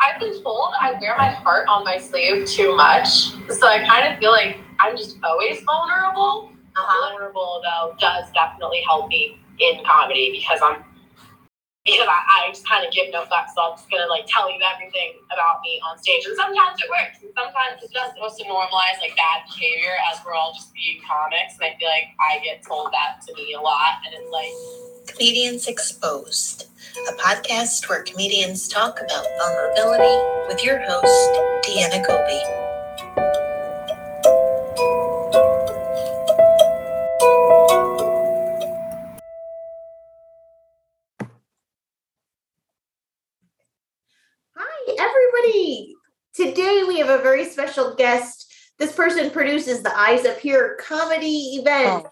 I've been told I wear my heart on my sleeve too much, so I kind of feel like I'm just always vulnerable. Uh-huh. Vulnerable though does definitely help me in comedy because I'm because I, I just kind of give no fucks. So I'm just gonna like tell you everything about me on stage, and sometimes it works, and sometimes it's just supposed to normalize like bad behavior as we're all just being comics. And I feel like I get told that to me a lot, and it's like Comedians Exposed, a podcast where comedians talk about vulnerability with your host, Deanna Gobi. Hi, everybody. Today we have a very special guest. This person produces the Eyes Up Here comedy event. Oh.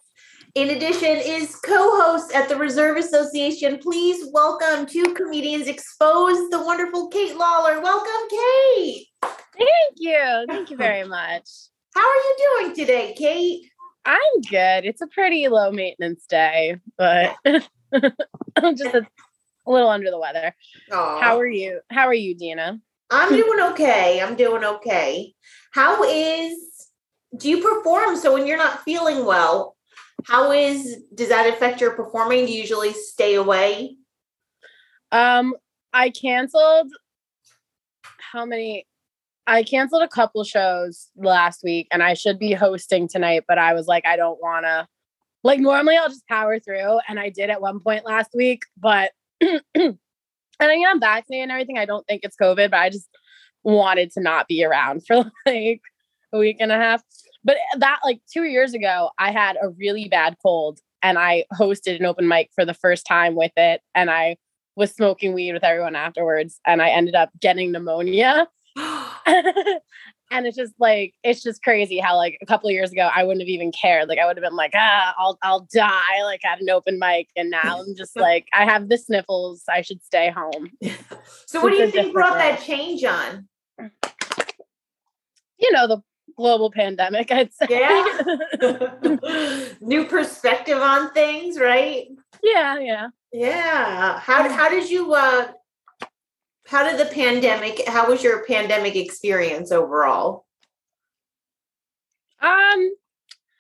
In addition, is co-host at the Reserve Association. Please welcome to comedians exposed, the wonderful Kate Lawlor. Welcome, Kate. Thank you. Thank you very much. How are you doing today, Kate? I'm good. It's a pretty low maintenance day, but I'm just a, a, little under the weather. Aww. How are you? How are you, Dina? I'm doing okay. I'm doing okay. How is do you perform so when you're not feeling well? How is does that affect your performing? Do you usually stay away? Um I canceled how many I canceled a couple shows last week and I should be hosting tonight, but I was like, I don't wanna like normally I'll just power through and I did at one point last week, but and I mean, I'm vaccinated and everything. I don't think it's COVID, but I just wanted to not be around for like a week and a half. But that, like two years ago, I had a really bad cold and I hosted an open mic for the first time with it. And I was smoking weed with everyone afterwards. And I ended up getting pneumonia. and it's just like it's just crazy how like a couple of years ago I wouldn't have even cared. Like I would have been like, ah, I'll I'll die like at an open mic, and now I'm just like I have the sniffles. I should stay home. so what do you think brought that change on? You know the global pandemic. I'd say. Yeah. New perspective on things, right? Yeah, yeah. Yeah. How how did you uh how did the pandemic how was your pandemic experience overall um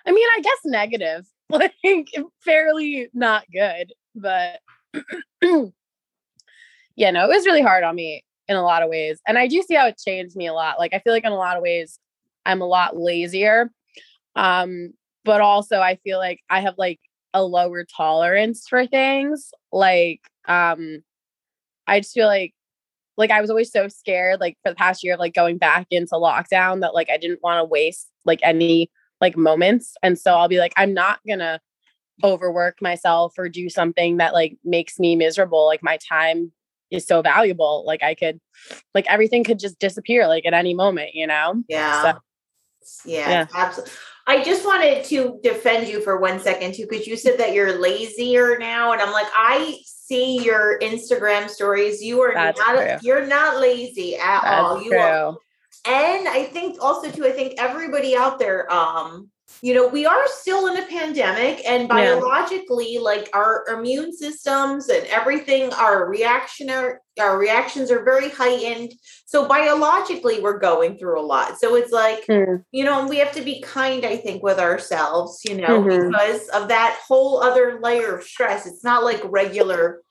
i mean i guess negative like fairly not good but yeah no it was really hard on me in a lot of ways and i do see how it changed me a lot like i feel like in a lot of ways i'm a lot lazier um but also i feel like i have like a lower tolerance for things like um i just feel like like I was always so scared, like for the past year of like going back into lockdown that like I didn't want to waste like any like moments. And so I'll be like, I'm not gonna overwork myself or do something that like makes me miserable. Like my time is so valuable. Like I could like everything could just disappear like at any moment, you know? Yeah. So, yeah, yeah. absolutely. I just wanted to defend you for one second too, because you said that you're lazier now, and I'm like, I see your Instagram stories. You are That's not true. you're not lazy at That's all. You true. are, and I think also too, I think everybody out there, um, you know, we are still in a pandemic and biologically, yeah. like our immune systems and everything, our reactionary our reactions are very heightened. So biologically, we're going through a lot. So it's like, mm. you know, we have to be kind, I think, with ourselves, you know, mm-hmm. because of that whole other layer of stress. It's not like regular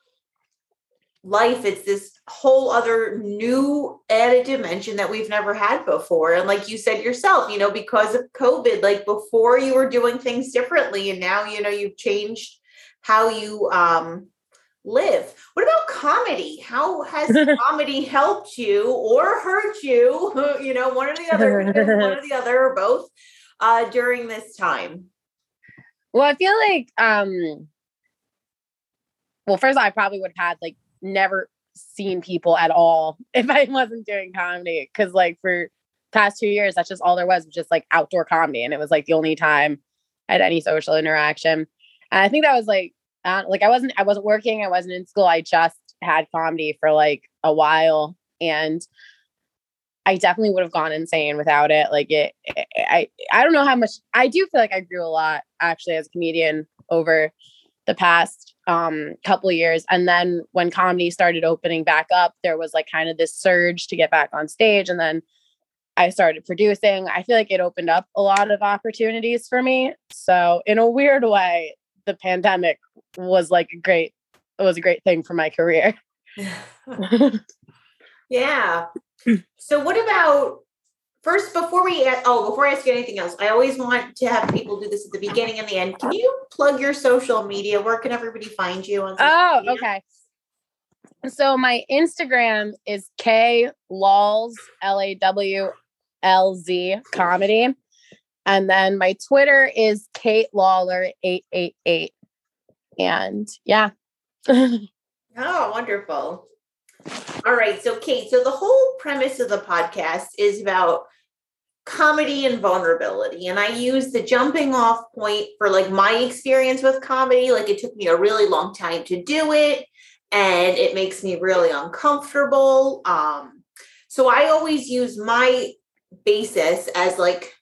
life it's this whole other new added dimension that we've never had before. And like you said yourself you know because of covid like before you were doing things differently and now you know you've changed how you um live. What about comedy? How has comedy helped you or hurt you? You know one or the other one or the other or both uh during this time? Well i feel like um well first all, i probably would have had like never seen people at all if I wasn't doing comedy. Cause like for past two years, that's just all there was, was just like outdoor comedy. And it was like the only time I had any social interaction. And I think that was like, uh, like I wasn't, I wasn't working. I wasn't in school. I just had comedy for like a while. And I definitely would have gone insane without it. Like it, I, I don't know how much I do feel like I grew a lot actually as a comedian over the past um couple years and then when comedy started opening back up there was like kind of this surge to get back on stage and then I started producing. I feel like it opened up a lot of opportunities for me. So in a weird way, the pandemic was like a great it was a great thing for my career. yeah. So what about first before we oh before I ask you anything else, I always want to have people do this at the beginning and the end. Can you plug your social media? Where can everybody find you on Oh, media? okay. So my Instagram is K Lawls L A W L Z comedy. And then my Twitter is Kate Lawlor 888. And yeah. oh, wonderful. All right. So, Kate, so the whole premise of the podcast is about comedy and vulnerability. And I use the jumping off point for like my experience with comedy. Like it took me a really long time to do it and it makes me really uncomfortable. Um, so I always use my basis as like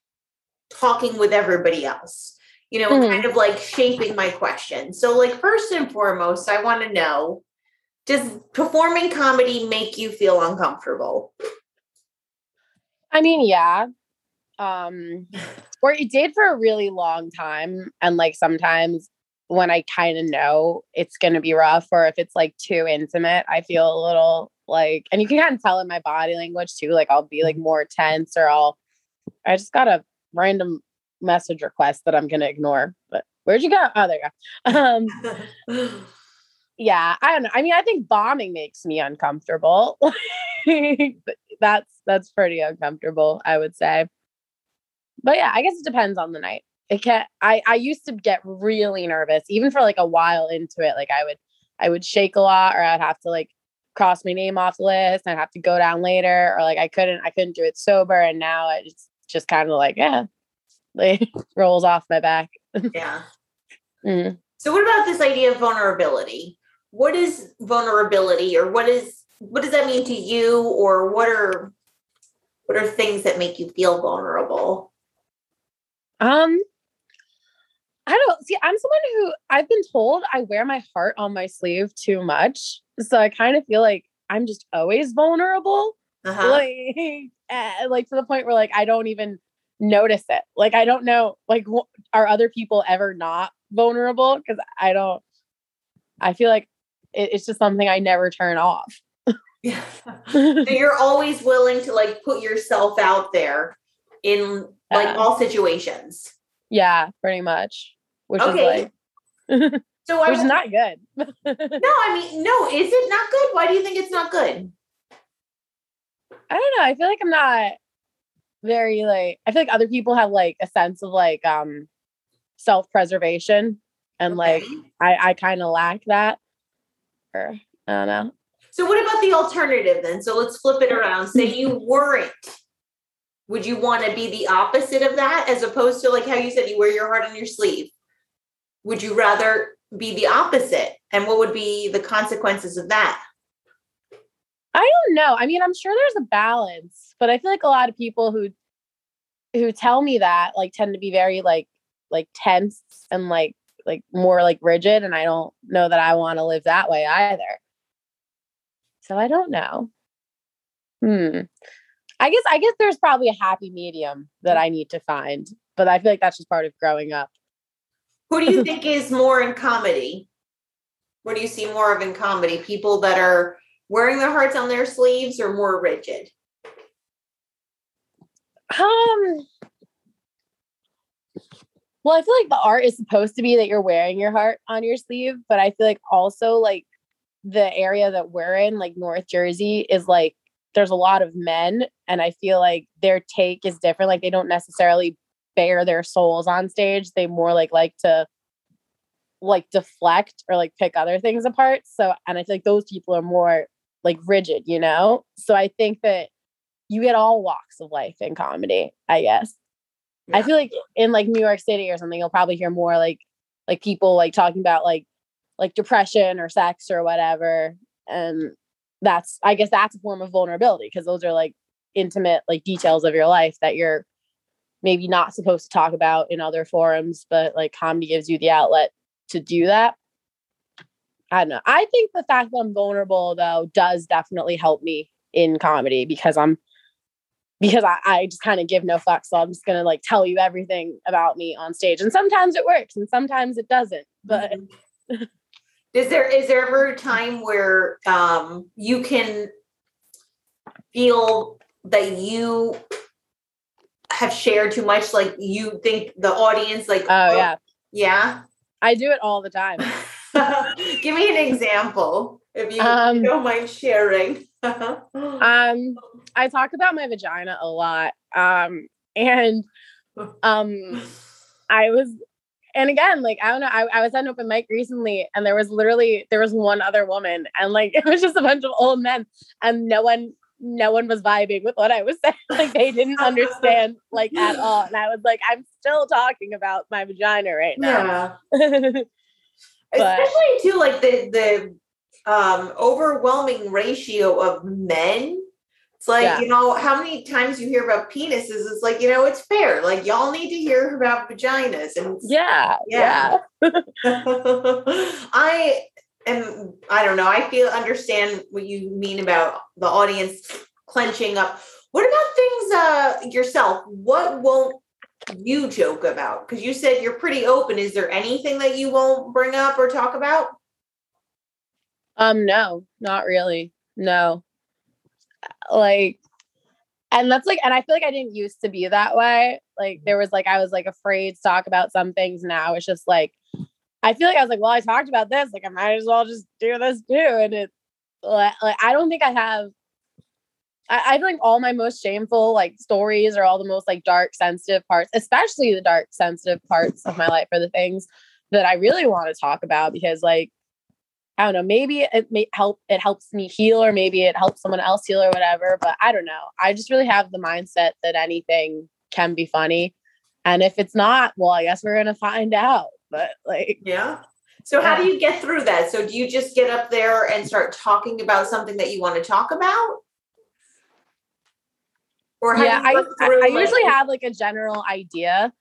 talking with everybody else, you know, mm-hmm. kind of like shaping my question. So, like, first and foremost, I want to know does performing comedy make you feel uncomfortable? I mean, yeah. Um, or it did for a really long time. And like sometimes when I kind of know it's going to be rough, or if it's like too intimate, I feel a little like, and you can kind of tell in my body language too. Like I'll be like more tense, or I'll, I just got a random message request that I'm going to ignore. But where'd you go? Oh, there you go. Um, yeah, I don't know. I mean, I think bombing makes me uncomfortable. that's that's pretty uncomfortable, I would say. But yeah, I guess it depends on the night. It can't. I I used to get really nervous even for like a while into it. Like I would I would shake a lot or I'd have to like cross my name off the list and I'd have to go down later or like I couldn't I couldn't do it sober and now it's just kind of like yeah like rolls off my back. yeah. Mm. So what about this idea of vulnerability? What is vulnerability or what is what does that mean to you or what are what are things that make you feel vulnerable? Um I don't see I'm someone who I've been told I wear my heart on my sleeve too much. So I kind of feel like I'm just always vulnerable. Uh-huh. Like, eh, like to the point where like I don't even notice it. Like I don't know like are other people ever not vulnerable because I don't I feel like it, it's just something I never turn off. yeah. so you're always willing to like put yourself out there in like all situations. Yeah, pretty much. Which okay. is like so which is not good. no, I mean, no, is it not good? Why do you think it's not good? I don't know. I feel like I'm not very like I feel like other people have like a sense of like um self-preservation and okay. like I I kind of lack that. Or I don't know. So what about the alternative then? So let's flip it around. Say you weren't. Would you want to be the opposite of that as opposed to like how you said you wear your heart on your sleeve? Would you rather be the opposite? And what would be the consequences of that? I don't know. I mean, I'm sure there's a balance, but I feel like a lot of people who who tell me that like tend to be very like like tense and like like more like rigid and I don't know that I want to live that way either. So I don't know. Hmm. I guess I guess there's probably a happy medium that I need to find, but I feel like that's just part of growing up. Who do you think is more in comedy? What do you see more of in comedy? People that are wearing their hearts on their sleeves or more rigid? Um well, I feel like the art is supposed to be that you're wearing your heart on your sleeve, but I feel like also like the area that we're in, like North Jersey, is like there's a lot of men, and I feel like their take is different. Like they don't necessarily bare their souls on stage; they more like like to like deflect or like pick other things apart. So, and I feel like those people are more like rigid, you know. So I think that you get all walks of life in comedy, I guess. Yeah. I feel like in like New York City or something, you'll probably hear more like like people like talking about like like depression or sex or whatever. And that's I guess that's a form of vulnerability because those are like intimate like details of your life that you're maybe not supposed to talk about in other forums, but like comedy gives you the outlet to do that. I don't know. I think the fact that I'm vulnerable though does definitely help me in comedy because I'm because I, I just kind of give no fucks. So I'm just gonna like tell you everything about me on stage. And sometimes it works and sometimes it doesn't. But mm-hmm. is there is there ever a time where um you can feel that you have shared too much? Like you think the audience like oh, oh yeah. Yeah. I do it all the time. Give me an example if you um, don't mind sharing. um, I talk about my vagina a lot. Um, and um, I was, and again, like I don't know, I, I was at an open mic recently, and there was literally there was one other woman, and like it was just a bunch of old men, and no one no one was vibing with what I was saying. Like they didn't understand like at all. And I was like, I'm still talking about my vagina right now. Yeah. Especially too, like the the um overwhelming ratio of men. It's like, yeah. you know, how many times you hear about penises, it's like, you know, it's fair. Like y'all need to hear about vaginas. And yeah, yeah. yeah. I am I don't know, I feel understand what you mean about the audience clenching up. What about things uh yourself? What won't you joke about? Because you said you're pretty open. Is there anything that you won't bring up or talk about? Um, no, not really. No. Like, and that's like, and I feel like I didn't used to be that way. Like, mm-hmm. there was like, I was like afraid to talk about some things. Now it's just like, I feel like I was like, well, I talked about this. Like, I might as well just do this too. And it, like, I don't think I have I, I feel like all my most shameful like stories are all the most like dark, sensitive parts, especially the dark, sensitive parts of my life are the things that I really want to talk about because like I don't know, maybe it may help it helps me heal or maybe it helps someone else heal or whatever, but I don't know. I just really have the mindset that anything can be funny. And if it's not, well, I guess we're gonna find out. But like Yeah. So how do you get through that? So do you just get up there and start talking about something that you want to talk about? Or yeah, I, I, I usually have like a general idea.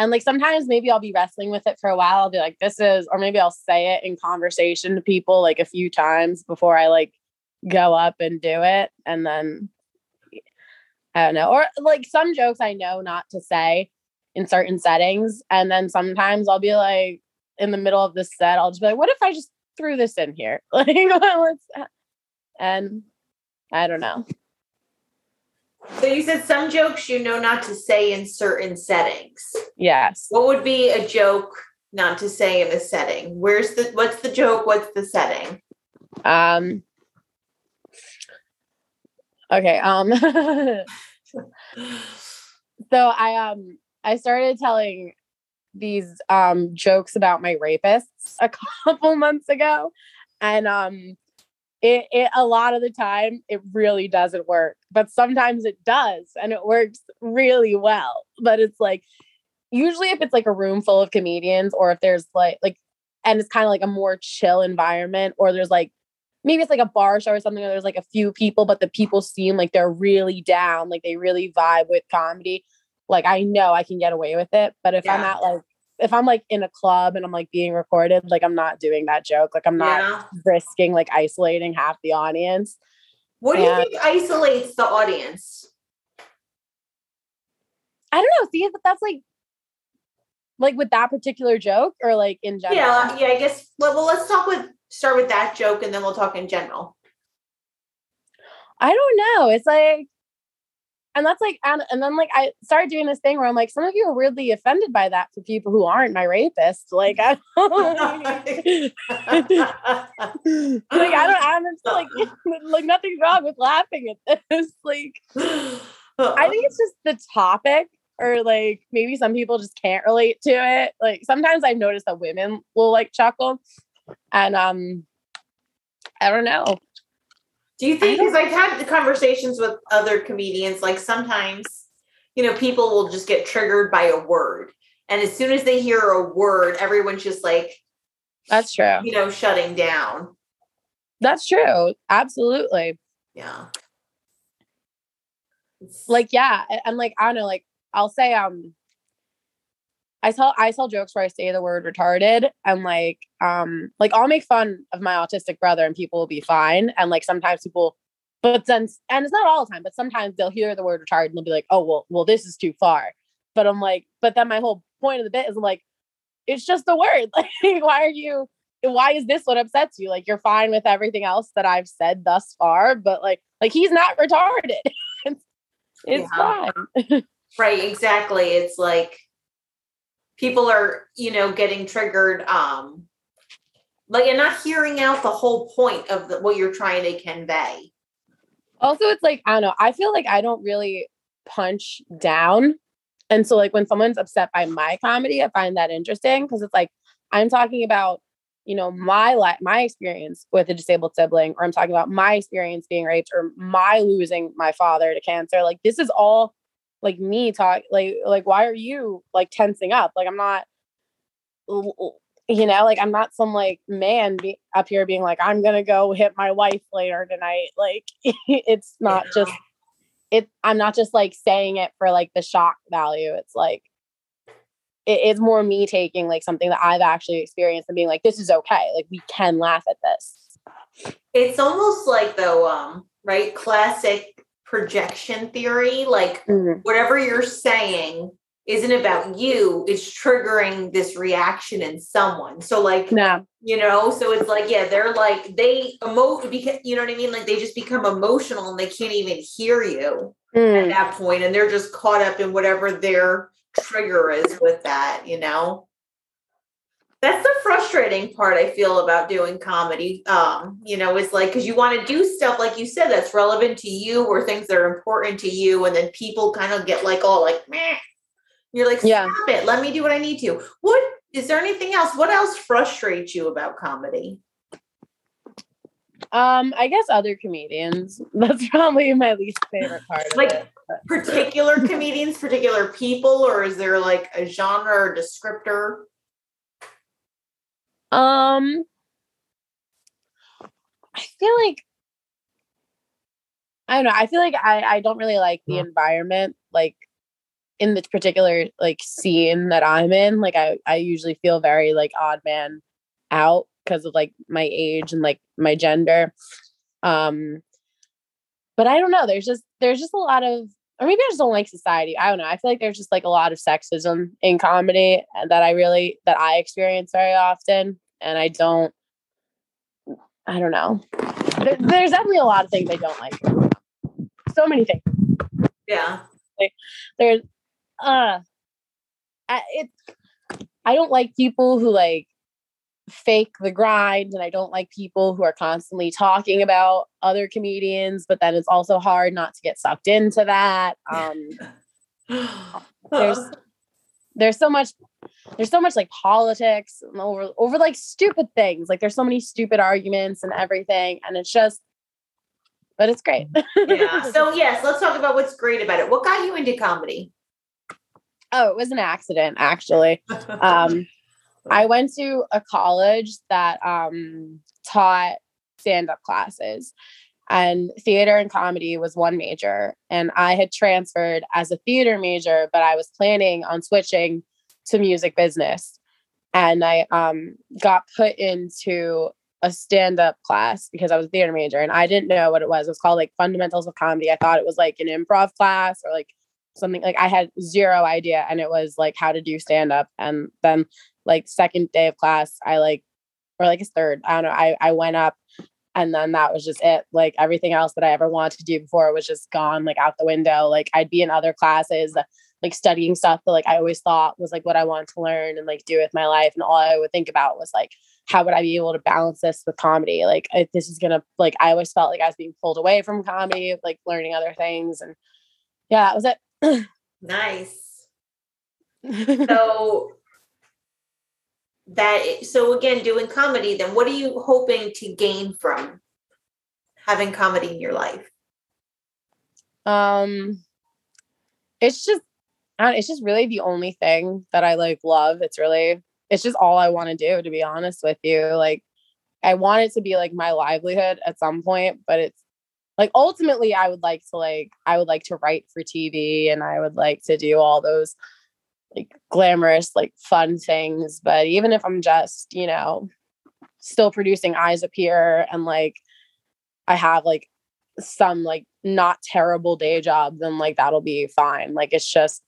And like sometimes maybe I'll be wrestling with it for a while. I'll be like, this is, or maybe I'll say it in conversation to people like a few times before I like go up and do it. And then I don't know. Or like some jokes I know not to say in certain settings. And then sometimes I'll be like in the middle of the set, I'll just be like, what if I just threw this in here? Like, and I don't know. So you said some jokes you know not to say in certain settings. Yes. What would be a joke not to say in a setting? Where's the what's the joke? What's the setting? Um Okay, um So I um I started telling these um jokes about my rapists a couple months ago and um it, it a lot of the time it really doesn't work but sometimes it does and it works really well but it's like usually if it's like a room full of comedians or if there's like like and it's kind of like a more chill environment or there's like maybe it's like a bar show or something or there's like a few people but the people seem like they're really down like they really vibe with comedy like i know i can get away with it but if yeah. i'm at like if I'm like in a club and I'm like being recorded, like I'm not doing that joke. Like I'm not yeah. risking like isolating half the audience. What do you think isolates the audience? I don't know. See, but that's like like with that particular joke or like in general. Yeah, yeah. I guess. Well, well, let's talk with start with that joke and then we'll talk in general. I don't know. It's like and that's like and, and then like i started doing this thing where i'm like some of you are weirdly offended by that for people who aren't my rapist. Like i don't like i don't i'm just like like nothing's wrong with laughing at this like i think it's just the topic or like maybe some people just can't relate to it. Like sometimes i've noticed that women will like chuckle and um i don't know do you think, because I've had conversations with other comedians, like sometimes, you know, people will just get triggered by a word. And as soon as they hear a word, everyone's just like, that's true. You know, shutting down. That's true. Absolutely. Yeah. Like, yeah. I'm like, I don't know, like, I'll say, um, I tell I tell jokes where I say the word retarded and like um like I'll make fun of my autistic brother and people will be fine and like sometimes people but then and it's not all the time but sometimes they'll hear the word retarded and they'll be like oh well well this is too far. But I'm like but then my whole point of the bit is like it's just the word. Like why are you why is this what upsets you? Like you're fine with everything else that I've said thus far but like like he's not retarded. It's, it's yeah. fine right exactly. It's like people are you know getting triggered um like and not hearing out the whole point of the, what you're trying to convey. Also it's like i don't know i feel like i don't really punch down. And so like when someone's upset by my comedy i find that interesting because it's like i'm talking about you know my life my experience with a disabled sibling or i'm talking about my experience being raped or my losing my father to cancer. Like this is all like me talk like like why are you like tensing up? Like i'm not you know like i'm not some like man be, up here being like i'm gonna go hit my wife later tonight like it's not just it i'm not just like saying it for like the shock value. It's like it, it's more me taking like something that i've actually experienced and being like this is okay. Like we can laugh at this. It's almost like though um right? Classic projection theory like mm-hmm. whatever you're saying isn't about you it's triggering this reaction in someone so like no. you know so it's like yeah they're like they emote because you know what i mean like they just become emotional and they can't even hear you mm. at that point and they're just caught up in whatever their trigger is with that you know that's the frustrating part I feel about doing comedy. Um, you know, it's like because you want to do stuff like you said that's relevant to you or things that are important to you, and then people kind of get like all like, Meh. you're like, stop yeah. it, let me do what I need to. What is there anything else? What else frustrates you about comedy? Um, I guess other comedians. That's probably my least favorite part. like it, particular comedians, particular people, or is there like a genre or descriptor? Um, I feel like I don't know. I feel like I I don't really like the environment like in this particular like scene that I'm in. Like I I usually feel very like odd man out because of like my age and like my gender. Um but I don't know. There's just there's just a lot of or maybe I just don't like society. I don't know. I feel like there's just like a lot of sexism in comedy and that I really that I experience very often, and I don't. I don't know. There, there's definitely a lot of things I don't like. So many things. Yeah. Like, there's, uh, I, it. I don't like people who like fake the grind and I don't like people who are constantly talking about other comedians, but then it's also hard not to get sucked into that. Um there's there's so much there's so much like politics over over like stupid things. Like there's so many stupid arguments and everything and it's just but it's great. yeah. So yes, let's talk about what's great about it. What got you into comedy? Oh, it was an accident actually. Um I went to a college that um, taught stand up classes, and theater and comedy was one major. And I had transferred as a theater major, but I was planning on switching to music business. And I um, got put into a stand up class because I was a theater major and I didn't know what it was. It was called like Fundamentals of Comedy. I thought it was like an improv class or like something like I had zero idea. And it was like how to do stand up. And then like second day of class, I like, or like his third, I don't know, I, I went up and then that was just it. Like everything else that I ever wanted to do before was just gone, like out the window. Like I'd be in other classes, like studying stuff that like I always thought was like what I wanted to learn and like do with my life. And all I would think about was like, how would I be able to balance this with comedy? Like if this is gonna like I always felt like I was being pulled away from comedy, like learning other things. And yeah, that was it. nice. so that so again doing comedy then what are you hoping to gain from having comedy in your life? Um it's just it's just really the only thing that i like love. It's really it's just all i want to do to be honest with you. Like i want it to be like my livelihood at some point but it's like ultimately i would like to like i would like to write for tv and i would like to do all those like glamorous, like fun things. But even if I'm just, you know, still producing eyes here and like I have like some like not terrible day job, then like that'll be fine. Like it's just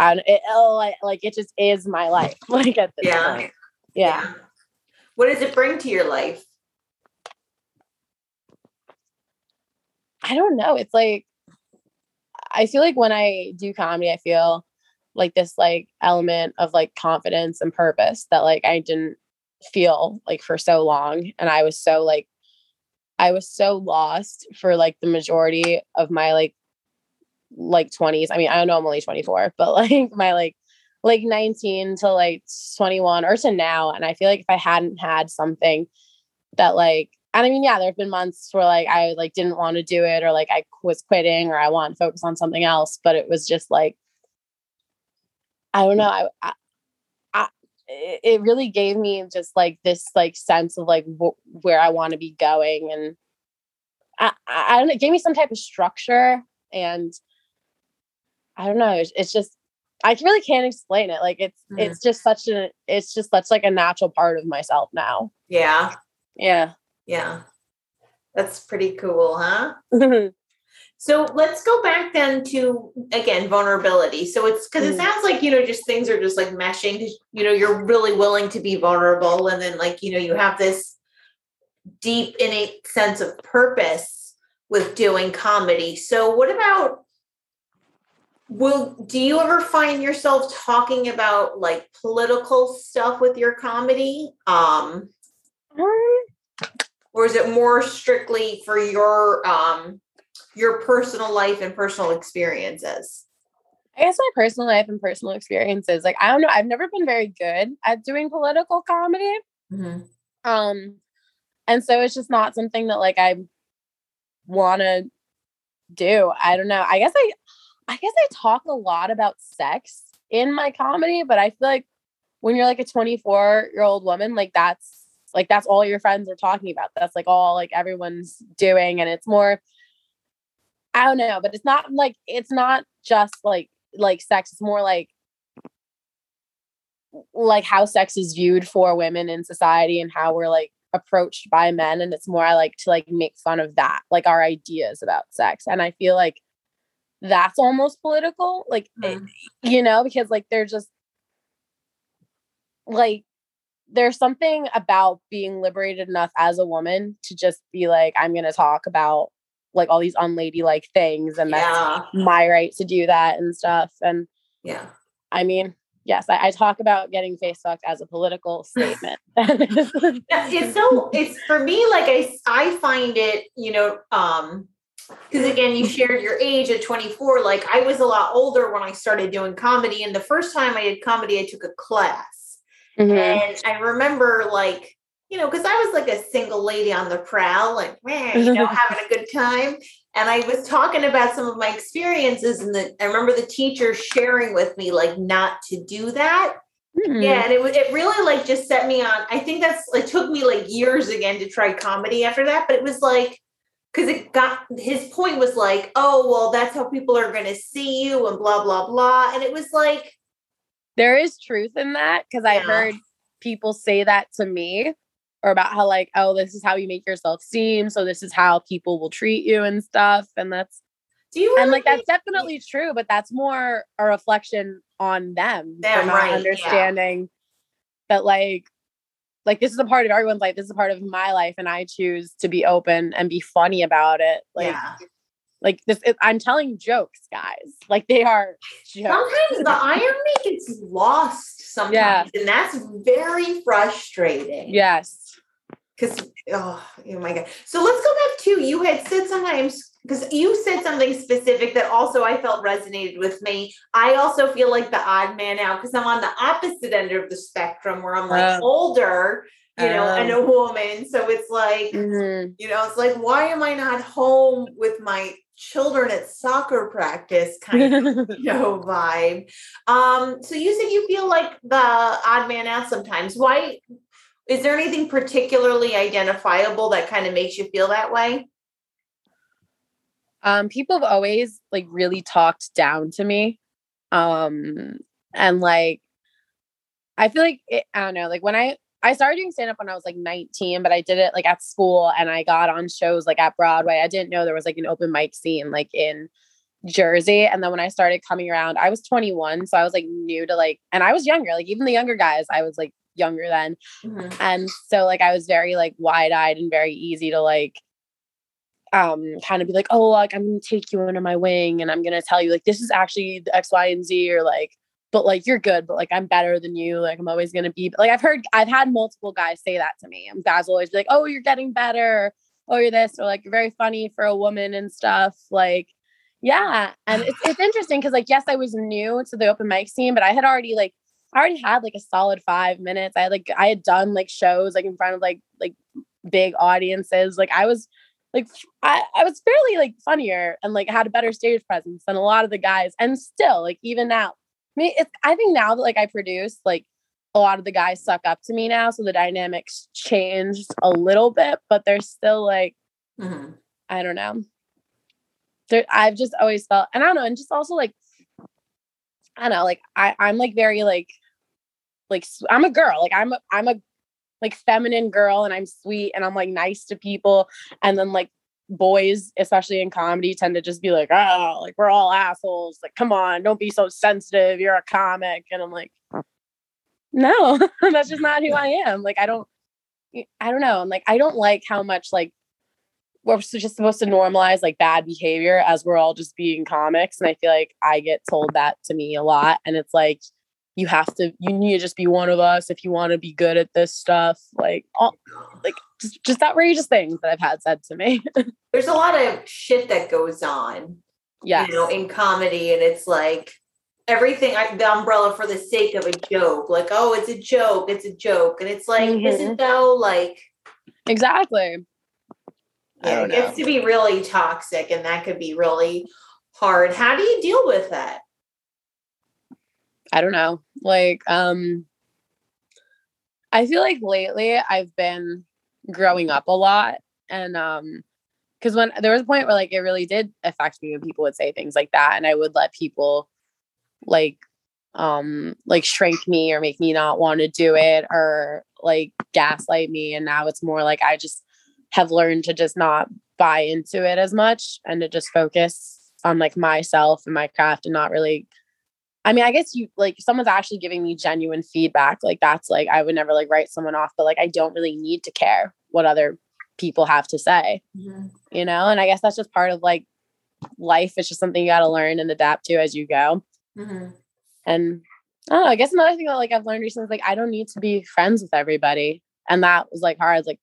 and it oh, like, like it just is my life. Like at this yeah. point. Yeah. yeah. What does it bring to your life? I don't know. It's like I feel like when I do comedy, I feel like this like element of like confidence and purpose that like I didn't feel like for so long. And I was so like I was so lost for like the majority of my like like 20s. I mean, I don't know I'm only 24, but like my like like 19 to like 21 or to now. And I feel like if I hadn't had something that like and I mean, yeah, there have been months where like I like didn't want to do it or like I was quitting or I want to focus on something else, but it was just like I don't know. I, I, I it really gave me just like this like sense of like wh- where I want to be going, and I, I don't know. It gave me some type of structure, and I don't know. It's, it's just I really can't explain it. Like it's mm. it's just such a it's just such like a natural part of myself now. Yeah. Yeah. Yeah. That's pretty cool, huh? so let's go back then to again vulnerability. So it's because it mm. sounds like you know just things are just like meshing. You know, you're really willing to be vulnerable, and then like you know you have this deep innate sense of purpose with doing comedy. So what about will do you ever find yourself talking about like political stuff with your comedy? Um, um or is it more strictly for your um your personal life and personal experiences? I guess my personal life and personal experiences. Like I don't know, I've never been very good at doing political comedy. Mm-hmm. Um, and so it's just not something that like I want to do. I don't know. I guess I, I guess I talk a lot about sex in my comedy, but I feel like when you're like a 24 year old woman, like that's like that's all your friends are talking about that's like all like everyone's doing and it's more i don't know but it's not like it's not just like like sex it's more like like how sex is viewed for women in society and how we're like approached by men and it's more i like to like make fun of that like our ideas about sex and i feel like that's almost political like mm. you know because like they're just like there's something about being liberated enough as a woman to just be like, I'm going to talk about like all these unladylike things and yeah. that's my right to do that and stuff. And yeah, I mean, yes, I, I talk about getting face fucked as a political statement. it's so, it's for me, like I, I find it, you know, um, because again you shared your age at 24 like i was a lot older when i started doing comedy and the first time i did comedy i took a class Mm-hmm. And I remember like, you know, because I was like a single lady on the prowl, like, man, you know, having a good time. And I was talking about some of my experiences, and the, I remember the teacher sharing with me, like, not to do that. Mm-hmm. Yeah, and it it really like just set me on. I think that's it took me like years again to try comedy after that, but it was like because it got his point was like, oh well, that's how people are going to see you, and blah blah blah, and it was like there is truth in that because yeah. I heard people say that to me or about how like oh this is how you make yourself seem so this is how people will treat you and stuff and that's do you and like that's definitely true but that's more a reflection on them, them for not right, understanding yeah. that like like this is a part of everyone's life this is a part of my life and i choose to be open and be funny about it like yeah. Like this, I'm telling jokes, guys. Like they are. Jokes. Sometimes the irony gets lost. Sometimes, yeah. and that's very frustrating. Yes. Because oh, oh my god. So let's go back to you had said sometimes because you said something specific that also I felt resonated with me. I also feel like the odd man out because I'm on the opposite end of the spectrum where I'm like older you know, um, and a woman. So it's like, mm-hmm. you know, it's like, why am I not home with my children at soccer practice kind of you know vibe. Um so you said you feel like the odd man out sometimes. Why is there anything particularly identifiable that kind of makes you feel that way? Um people have always like really talked down to me. Um, and like, I feel like it, I don't know, like when I I started doing stand up when I was like 19, but I did it like at school and I got on shows like at Broadway. I didn't know there was like an open mic scene like in Jersey. And then when I started coming around, I was 21. So I was like new to like, and I was younger, like even the younger guys, I was like younger then. Mm-hmm. And so like I was very like wide eyed and very easy to like um kind of be like, oh, like I'm gonna take you under my wing and I'm gonna tell you like this is actually the X, Y, and Z, or like but like you're good, but like I'm better than you. Like I'm always gonna be like I've heard I've had multiple guys say that to me. And guys will always be like, Oh, you're getting better, oh, you're this, or like you're very funny for a woman and stuff. Like, yeah. And it's it's interesting because like yes, I was new to the open mic scene, but I had already like I already had like a solid five minutes. I had like I had done like shows like in front of like like big audiences. Like I was like I, I was fairly like funnier and like had a better stage presence than a lot of the guys. And still, like even now, mean, it's, I think now that like I produce, like a lot of the guys suck up to me now, so the dynamics changed a little bit, but they're still like, mm-hmm. I don't know. There, I've just always felt, and I don't know, and just also like, I don't know, like I, I'm like very like, like I'm a girl, like I'm a, I'm a like feminine girl, and I'm sweet, and I'm like nice to people, and then like boys, especially in comedy, tend to just be like, oh, like we're all assholes. Like, come on, don't be so sensitive. You're a comic. And I'm like, no, that's just not who I am. Like, I don't, I don't know. I'm like, I don't like how much like we're just supposed to normalize like bad behavior as we're all just being comics. And I feel like I get told that to me a lot. And it's like, you have to you need to just be one of us if you want to be good at this stuff like all like just, just outrageous things that i've had said to me. There's a lot of shit that goes on yeah you know in comedy and it's like everything I, the umbrella for the sake of a joke like oh it's a joke it's a joke and it's like mm-hmm. isn't though? Like exactly. Yeah, it gets to be really toxic and that could be really hard. How do you deal with that I don't know. Like, um, I feel like lately I've been growing up a lot. And, um, because when there was a point where like it really did affect me when people would say things like that, and I would let people like, um, like shrink me or make me not want to do it or like gaslight me. And now it's more like I just have learned to just not buy into it as much and to just focus on like myself and my craft and not really I mean, I guess you like someone's actually giving me genuine feedback. Like that's like I would never like write someone off, but like I don't really need to care what other people have to say. Mm-hmm. You know, and I guess that's just part of like life. It's just something you got to learn and adapt to as you go. Mm-hmm. And I don't know. I guess another thing that like I've learned recently is like I don't need to be friends with everybody, and that was like hard. Like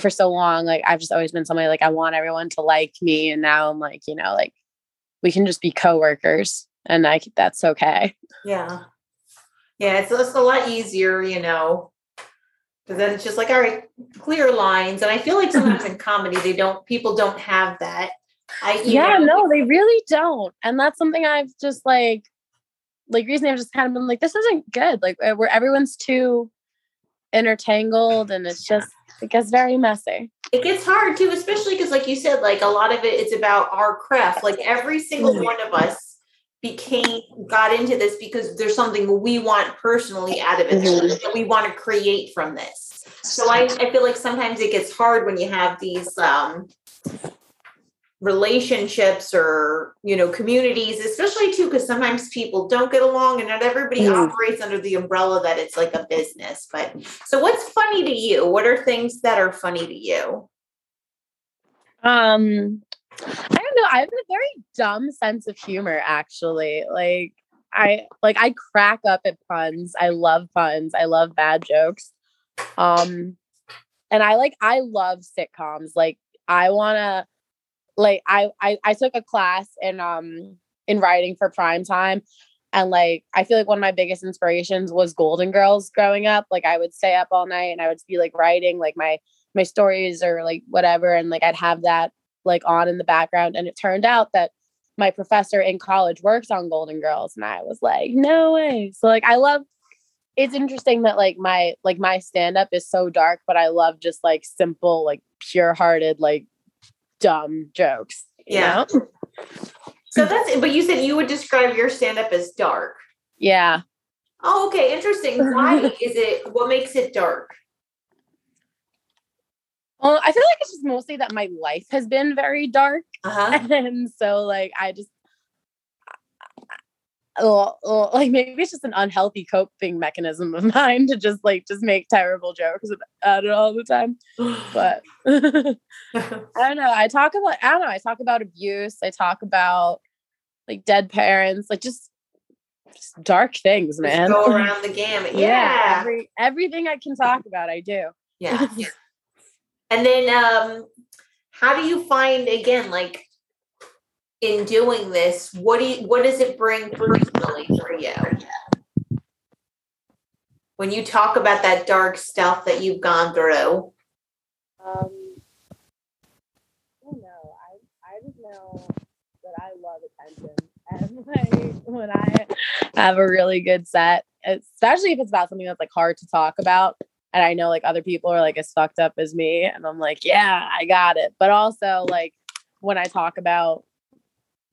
for so long, like I've just always been somebody like I want everyone to like me, and now I'm like you know like we can just be coworkers and I that's okay. Yeah. Yeah, it's, it's a lot easier, you know, because then it's just like, all right, clear lines. And I feel like sometimes in comedy, they don't, people don't have that. I, yeah, know, no, they really don't. And that's something I've just like, like recently I've just kind of been like, this isn't good. Like uh, where everyone's too intertangled and it's just, it gets very messy. It gets hard too, especially because like you said, like a lot of it, it's about our craft. Like every single mm-hmm. one of us became got into this because there's something we want personally out of it. Mm-hmm. that we want to create from this. So I, I feel like sometimes it gets hard when you have these um, relationships or you know communities especially too because sometimes people don't get along and not everybody mm. operates under the umbrella that it's like a business. But so what's funny to you? What are things that are funny to you? Um I don't know. I have a very dumb sense of humor, actually. Like I like I crack up at puns. I love puns. I love bad jokes. Um and I like I love sitcoms. Like I wanna like I I, I took a class in um in writing for prime time and like I feel like one of my biggest inspirations was Golden Girls growing up. Like I would stay up all night and I would be like writing like my my stories or like whatever and like I'd have that like on in the background. And it turned out that my professor in college works on Golden Girls. And I was like, no way. So like I love it's interesting that like my like my stand-up is so dark, but I love just like simple, like pure hearted, like dumb jokes. Yeah. Know? So that's but you said you would describe your stand up as dark. Yeah. Oh, okay, interesting. Why is it what makes it dark? Well, I feel like it's just mostly that my life has been very dark. Uh-huh. And so like I just like maybe it's just an unhealthy coping mechanism of mine to just like just make terrible jokes about it all the time. But I don't know. I talk about I don't know. I talk about abuse. I talk about like dead parents, like just just dark things, man. Just go around the gamut. Yeah. yeah every, everything I can talk about, I do. Yeah. And then um how do you find again like in doing this, what do you, what does it bring personally for you? When you talk about that dark stuff that you've gone through. Um, I. I I just know that I love attention, and like when I have a really good set, especially if it's about something that's like hard to talk about, and I know like other people are like as fucked up as me, and I'm like, yeah, I got it. But also like when I talk about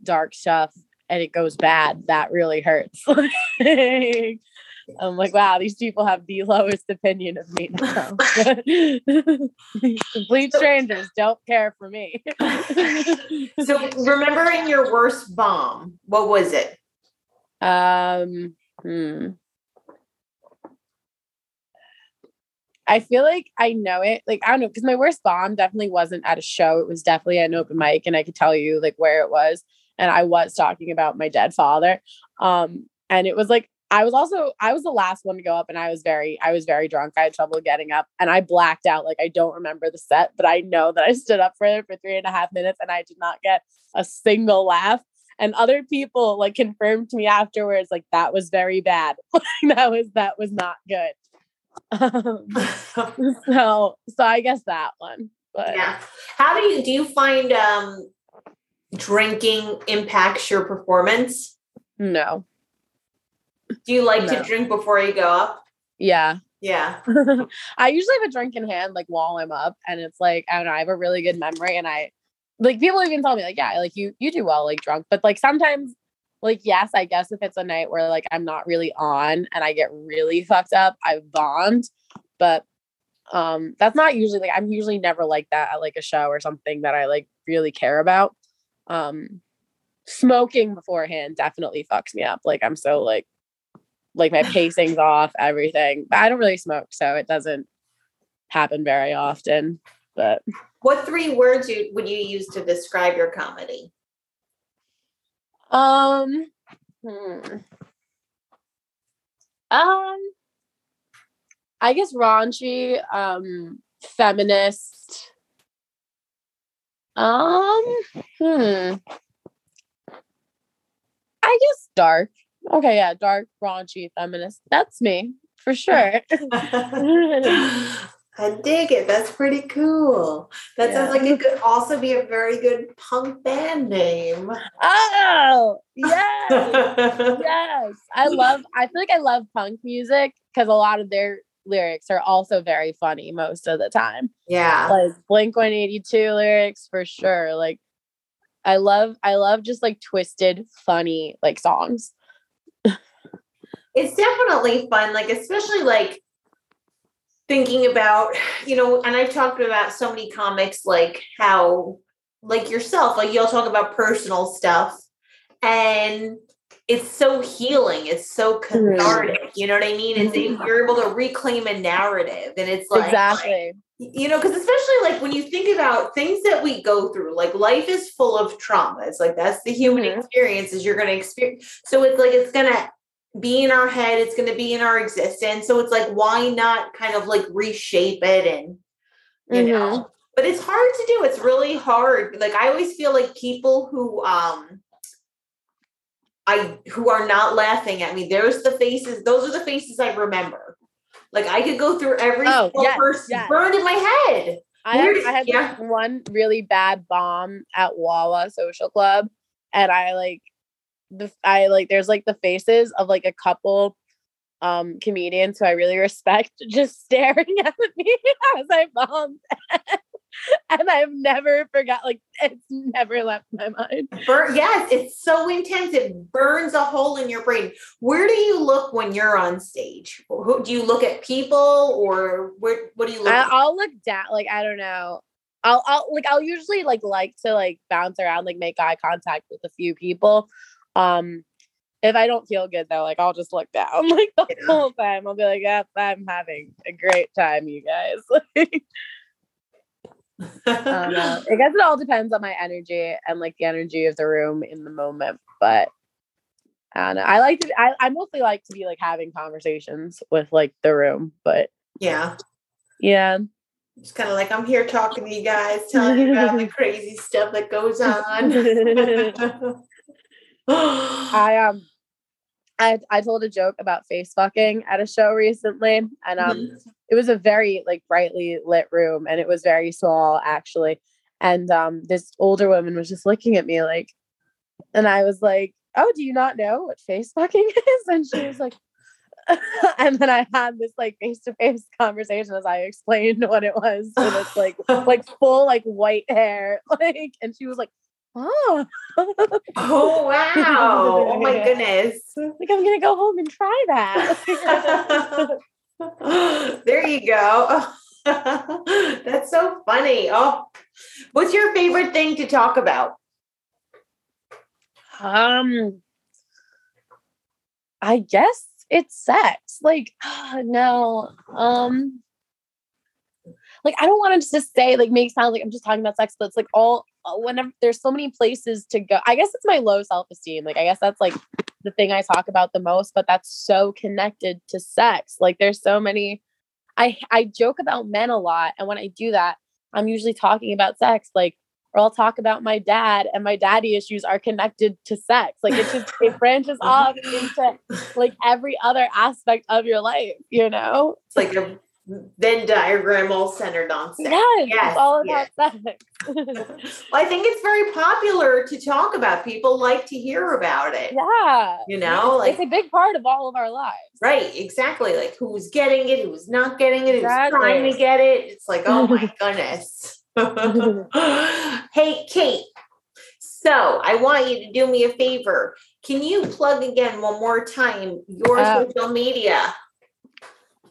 dark stuff and it goes bad, that really hurts. I'm like, wow, these people have the lowest opinion of me now. Complete strangers don't care for me. so remembering your worst bomb, what was it? Um hmm. I feel like I know it. Like, I don't know, because my worst bomb definitely wasn't at a show. It was definitely at an open mic, and I could tell you like where it was and I was talking about my dead father. Um, and it was like I was also I was the last one to go up and I was very I was very drunk. I had trouble getting up and I blacked out. Like I don't remember the set, but I know that I stood up for it for three and a half minutes and I did not get a single laugh. And other people like confirmed to me afterwards, like that was very bad. that was that was not good. Um, so so I guess that one. But yeah. How do you do you find um drinking impacts your performance? No. Do you like no. to drink before you go up? Yeah. Yeah. I usually have a drink in hand like while I'm up and it's like I don't know, I have a really good memory and I like people even tell me like yeah, like you you do well like drunk, but like sometimes like yes, I guess if it's a night where like I'm not really on and I get really fucked up, I've bombed, but um that's not usually like I'm usually never like that at like a show or something that I like really care about. Um smoking beforehand definitely fucks me up. Like i'm so like like my pacing's off everything but i don't really smoke so it doesn't happen very often but what three words you, would you use to describe your comedy um hmm. um i guess raunchy um feminist um, hmm. I guess dark. Okay, yeah, dark, raunchy, feminist. That's me for sure. I dig it. That's pretty cool. That yeah. sounds like it could also be a very good punk band name. Oh, yes. yes. I love, I feel like I love punk music because a lot of their lyrics are also very funny most of the time. Yeah. Like Blink 182 lyrics for sure. Like I love I love just like twisted funny like songs. it's definitely fun like especially like thinking about, you know, and I've talked about so many comics like how like yourself like you'll talk about personal stuff and it's so healing. It's so cathartic. You know what I mean? It's mm-hmm. you're able to reclaim a narrative, and it's like exactly. You know, because especially like when you think about things that we go through, like life is full of trauma. It's like that's the human mm-hmm. experience. Is you're going to experience. So it's like it's going to be in our head. It's going to be in our existence. So it's like why not kind of like reshape it and you mm-hmm. know. But it's hard to do. It's really hard. Like I always feel like people who um I who are not laughing at me. There's the faces. Those are the faces I remember. Like I could go through every oh, yes, person yes. burned in my head. I, have, I had yeah. like one really bad bomb at Wawa Social Club, and I like the I like there's like the faces of like a couple um comedians who I really respect just staring at me as I bombed. and I've never forgot. Like it's never left my mind. Bur- yes, it's so intense. It burns a hole in your brain. Where do you look when you're on stage? Who, do you look at people, or where? What do you look? I, at? I'll look down. Like I don't know. I'll, I'll like I'll usually like like to like bounce around, like make eye contact with a few people. Um, if I don't feel good though, like I'll just look down like the Yeah. whole time. I'll be like, yep, I'm having a great time, you guys. Like, don't. I guess it all depends on my energy and like the energy of the room in the moment. But I don't know. I like to I, I mostly like to be like having conversations with like the room, but yeah, yeah. it's kind of like I'm here talking to you guys, telling you about the crazy stuff that goes on. I um I I told a joke about face fucking at a show recently and um Mhm. it was a very like brightly lit room and it was very small actually and um this older woman was just looking at me like and I was like oh do you not know what face fucking is and she was like and then I had this like face to face conversation as I explained what it was so it's like like full like white hair like and she was like oh oh wow! Oh my goodness! like I'm gonna go home and try that. there you go. That's so funny. Oh, what's your favorite thing to talk about? um, I guess it's sex. Like, no, um, like I don't want to just say like make it sound like I'm just talking about sex, but it's like all Uh, whenever there's so many places to go. I guess it's my low self esteem. Like, I guess that's like the thing I talk about the most, but that's so connected to sex. Like, there's so many. I I joke about men a lot, and when I do that, I'm usually talking about sex. Like, or I'll talk about my dad, and my daddy issues are connected to sex. Like, it just it branches off into like every other aspect of your life. You know? It's like a Venn diagram all centered on sex. Yes, Yes, it's all yes. about sex. Well, I think it's very popular to talk about. People like to hear about it. yeah. You know, like it's a big part of all of our lives. Right, exactly. Like who's getting it, who's not getting it, who's trying to get it. It's like, oh my goodness. hey, Kate. So I want you to do me a favor. Can you plug again one more time your Oh. social media?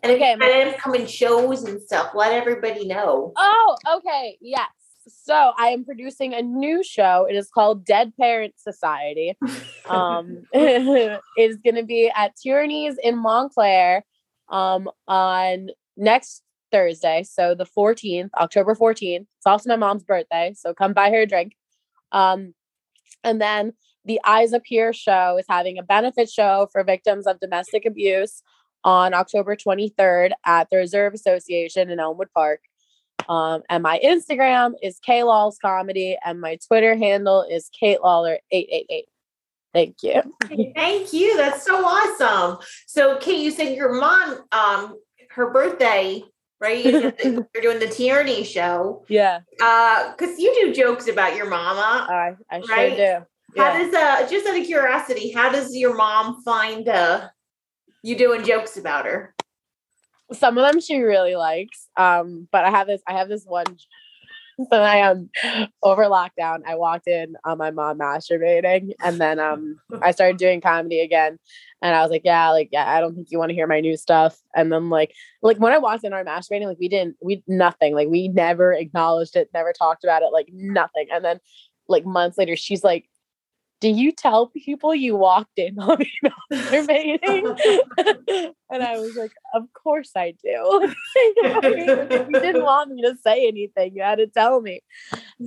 And Okay, you had upcoming shows and stuff, let everybody know. Oh, okay. Yes. So I am producing a new show. It is called Dead Parent Society. Um, it is going to be at Tierney's in Montclair um, on next Thursday. So the 14th, October 14th. It's also my mom's birthday. So come buy her a drink. Um, and then the Eyes Up Here show is having a benefit show for victims of domestic abuse on October 23rd at the Reserve Association in Elmwood Park. Um, and my Instagram is Lawls Comedy, and my Twitter handle is Kate Lawlor eight eight eight. Thank you. Thank you. That's so awesome. So, Kate, you said your mom, um, her birthday, right? You said that You're doing the Tierney show. Yeah, Uh, because you do jokes about your mama. I I sure Right? do. How Yeah. does uh just out of curiosity, how does your mom find uh you doing jokes about her? Some of them she really likes. Um, but I have this. I have this one. So I um over lockdown, I walked in on my mom masturbating, and then um I started doing comedy again, and I was like, yeah, like yeah, I don't think you want to hear my new stuff. And then like like when I walked in on masturbating, like we didn't we nothing, like we never acknowledged it, never talked about it, like nothing. And then like months later, she's like, do you tell people you walked in on me masturbating? and I was like, of course I do. you didn't want me to say anything, you had to tell me.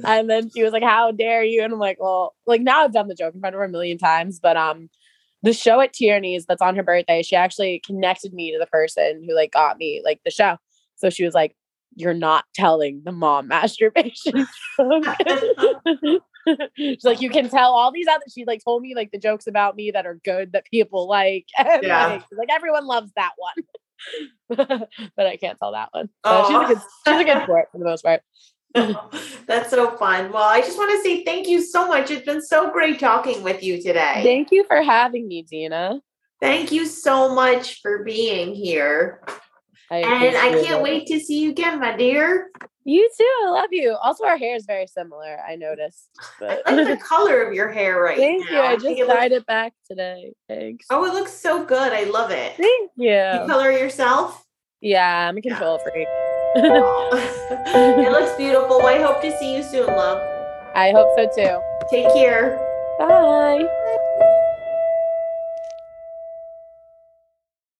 And then she was like, how dare you? And I'm like, well, like now I've done the joke in front of her a million times, but um, the show at Tierney's that's on her birthday, she actually connected me to the person who like got me like the show. So she was like, you're not telling the mom masturbation joke." She's like, you can tell all these other. She like told me like the jokes about me that are good that people like, and Yeah. like, she's like everyone loves that one, but I can't tell that one. So she's a good, she's a good sport for the most part. That's so fun. Well, I just want to say thank you so much. It's been so great talking with you today. Thank you for having me, Dina. Thank you so much for being here. I And I can't it. wait to see you again, my dear. You too. I love you. Also, our hair is very similar. I noticed. But. I like the color of your hair right now. Thank now. you. I just it dyed looks... it back today. Thanks. Oh, it looks so good. I love it. Thank you. You color yourself? Yeah, I'm a control yeah. freak. it looks beautiful. I hope to see you soon, love. I hope so too. Take care. Bye.